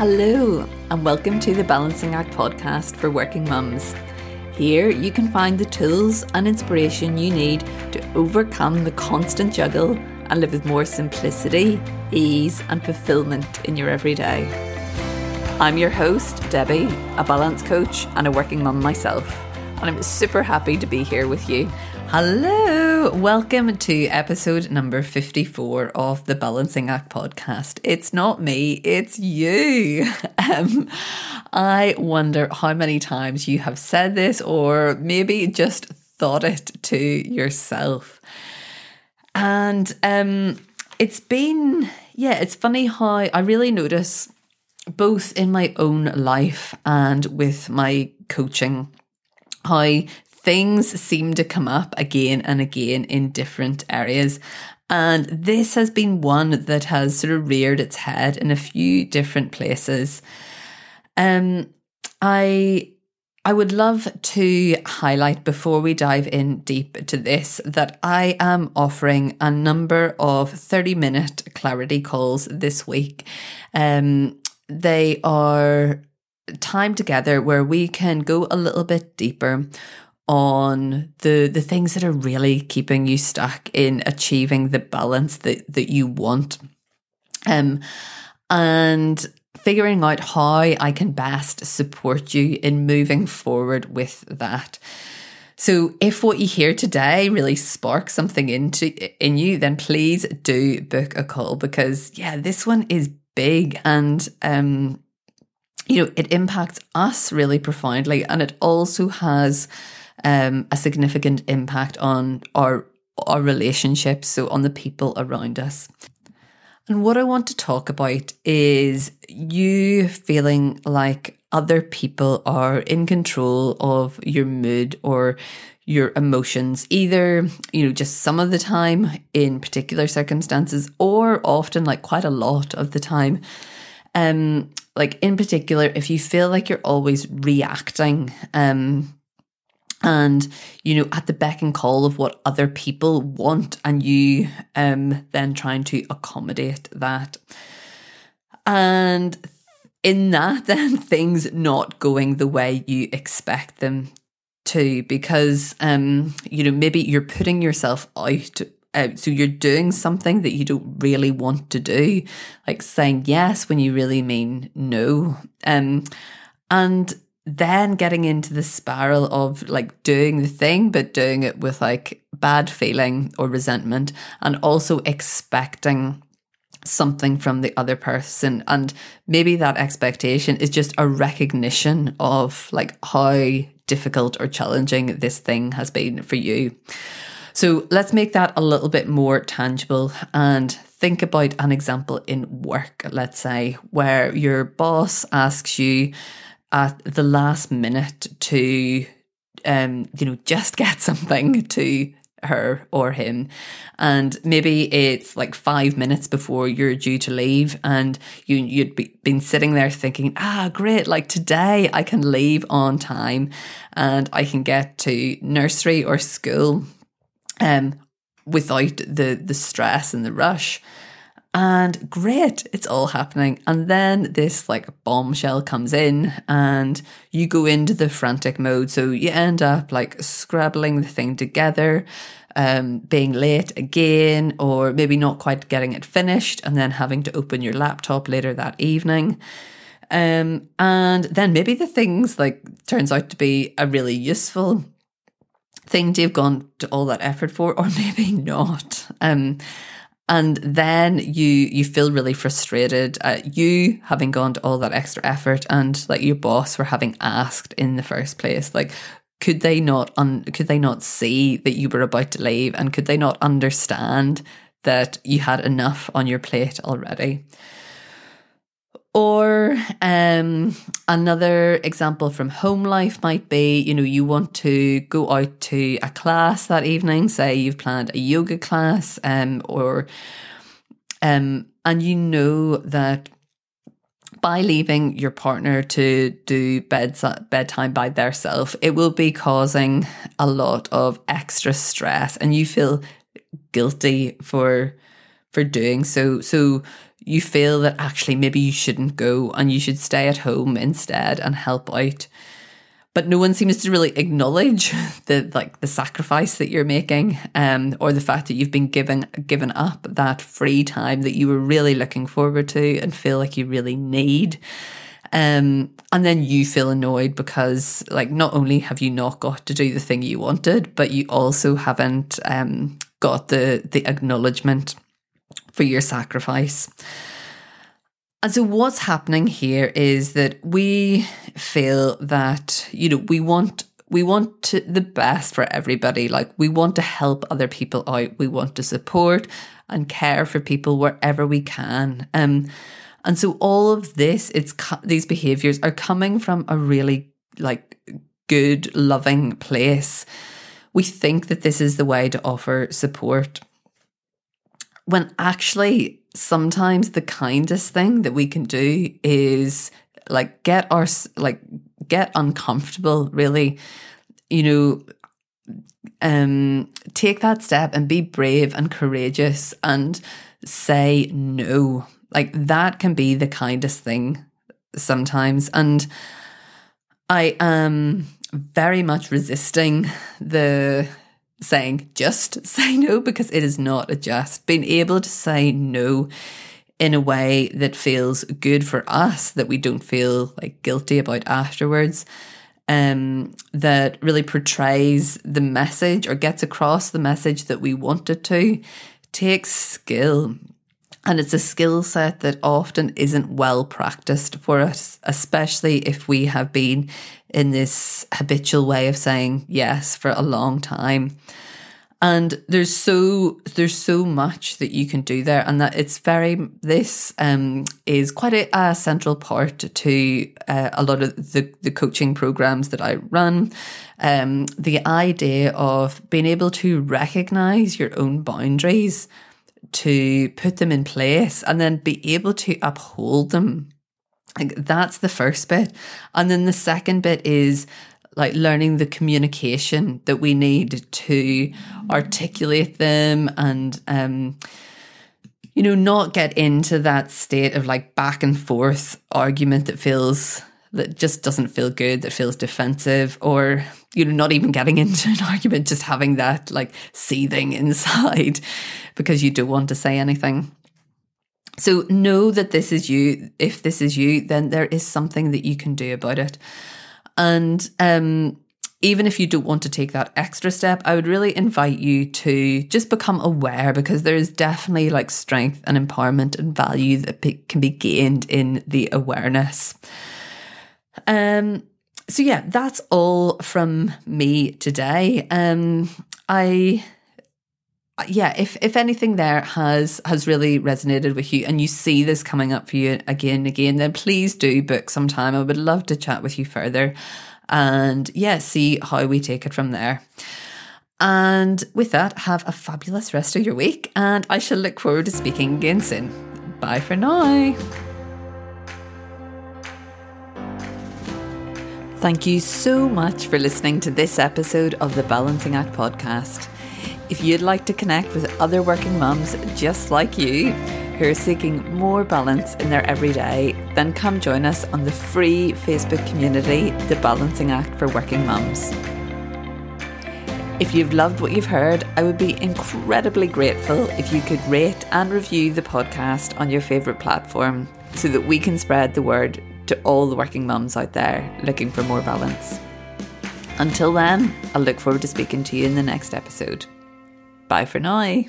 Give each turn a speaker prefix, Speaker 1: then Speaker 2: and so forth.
Speaker 1: Hello, and welcome to the Balancing Act podcast for working mums. Here you can find the tools and inspiration you need to overcome the constant juggle and live with more simplicity, ease, and fulfillment in your everyday. I'm your host, Debbie, a balance coach and a working mum myself, and I'm super happy to be here with you Hello, welcome to episode number 54 of the Balancing Act podcast. It's not me, it's you. Um, I wonder how many times you have said this or maybe just thought it to yourself. And um, it's been, yeah, it's funny how I really notice both in my own life and with my coaching how things seem to come up again and again in different areas. And this has been one that has sort of reared its head in a few different places. Um, I I would love to highlight before we dive in deep to this that I am offering a number of 30 minute clarity calls this week. Um, they are time together where we can go a little bit deeper on the the things that are really keeping you stuck in achieving the balance that that you want. Um and figuring out how I can best support you in moving forward with that. So if what you hear today really sparks something into in you then please do book a call because yeah this one is big and um you know it impacts us really profoundly and it also has um, a significant impact on our our relationships, so on the people around us. And what I want to talk about is you feeling like other people are in control of your mood or your emotions, either, you know, just some of the time in particular circumstances or often like quite a lot of the time. Um, like in particular, if you feel like you're always reacting, um, and you know at the beck and call of what other people want and you um then trying to accommodate that. And in that then things not going the way you expect them to because um you know maybe you're putting yourself out uh, so you're doing something that you don't really want to do like saying yes when you really mean no. Um and then getting into the spiral of like doing the thing, but doing it with like bad feeling or resentment, and also expecting something from the other person. And maybe that expectation is just a recognition of like how difficult or challenging this thing has been for you. So let's make that a little bit more tangible and think about an example in work, let's say, where your boss asks you at the last minute to um you know just get something to her or him. And maybe it's like 5 minutes before you're due to leave and you you'd be, been sitting there thinking ah great like today I can leave on time and I can get to nursery or school um without the the stress and the rush and great, it's all happening. And then this like bombshell comes in, and you go into the frantic mode. So you end up like scrabbling the thing together, um, being late again, or maybe not quite getting it finished, and then having to open your laptop later that evening. Um, and then maybe the things like turns out to be a really useful thing to have gone to all that effort for, or maybe not. Um, and then you you feel really frustrated at you having gone to all that extra effort and like your boss for having asked in the first place. Like could they not un- could they not see that you were about to leave? And could they not understand that you had enough on your plate already or um, another example from home life might be, you know, you want to go out to a class that evening. Say you've planned a yoga class, um, or um, and you know that by leaving your partner to do bed bedtime by themselves, it will be causing a lot of extra stress, and you feel guilty for for doing so. So you feel that actually maybe you shouldn't go and you should stay at home instead and help out. But no one seems to really acknowledge the like the sacrifice that you're making um, or the fact that you've been given given up that free time that you were really looking forward to and feel like you really need. Um, and then you feel annoyed because like not only have you not got to do the thing you wanted but you also haven't um, got the the acknowledgement for your sacrifice and so what's happening here is that we feel that, you know, we want we want to, the best for everybody. Like we want to help other people out. We want to support and care for people wherever we can. Um, and so all of this, it's these behaviors are coming from a really like good, loving place. We think that this is the way to offer support when actually sometimes the kindest thing that we can do is like get our like get uncomfortable really you know um take that step and be brave and courageous and say no. Like that can be the kindest thing sometimes. And i am very much resisting the saying just say no because it is not a just. Being able to say no in a way that feels good for us, that we don't feel like guilty about afterwards, um, that really portrays the message or gets across the message that we want it to, takes skill. And it's a skill set that often isn't well practiced for us, especially if we have been in this habitual way of saying yes for a long time. And there's so there's so much that you can do there, and that it's very this um, is quite a, a, central part to uh, a lot of the the coaching programs that I run. Um, the idea of being able to recognize your own boundaries to put them in place and then be able to uphold them. Like that's the first bit. And then the second bit is like learning the communication that we need to articulate them and um you know not get into that state of like back and forth argument that feels that just doesn't feel good that feels defensive or you know not even getting into an argument just having that like seething inside because you don't want to say anything. So know that this is you. If this is you then there is something that you can do about it. And um even if you don't want to take that extra step, I would really invite you to just become aware because there is definitely like strength and empowerment and value that can be gained in the awareness. Um, so yeah, that's all from me today. Um, I yeah, if if anything there has has really resonated with you and you see this coming up for you again and again, then please do book some time. I would love to chat with you further and yeah, see how we take it from there. And with that, have a fabulous rest of your week, and I shall look forward to speaking again soon. Bye for now. Thank you so much for listening to this episode of the Balancing Act podcast. If you'd like to connect with other working mums just like you who are seeking more balance in their everyday, then come join us on the free Facebook community, The Balancing Act for Working Mums. If you've loved what you've heard, I would be incredibly grateful if you could rate and review the podcast on your favourite platform so that we can spread the word to all the working mums out there looking for more balance. Until then, I'll look forward to speaking to you in the next episode. Bye for now.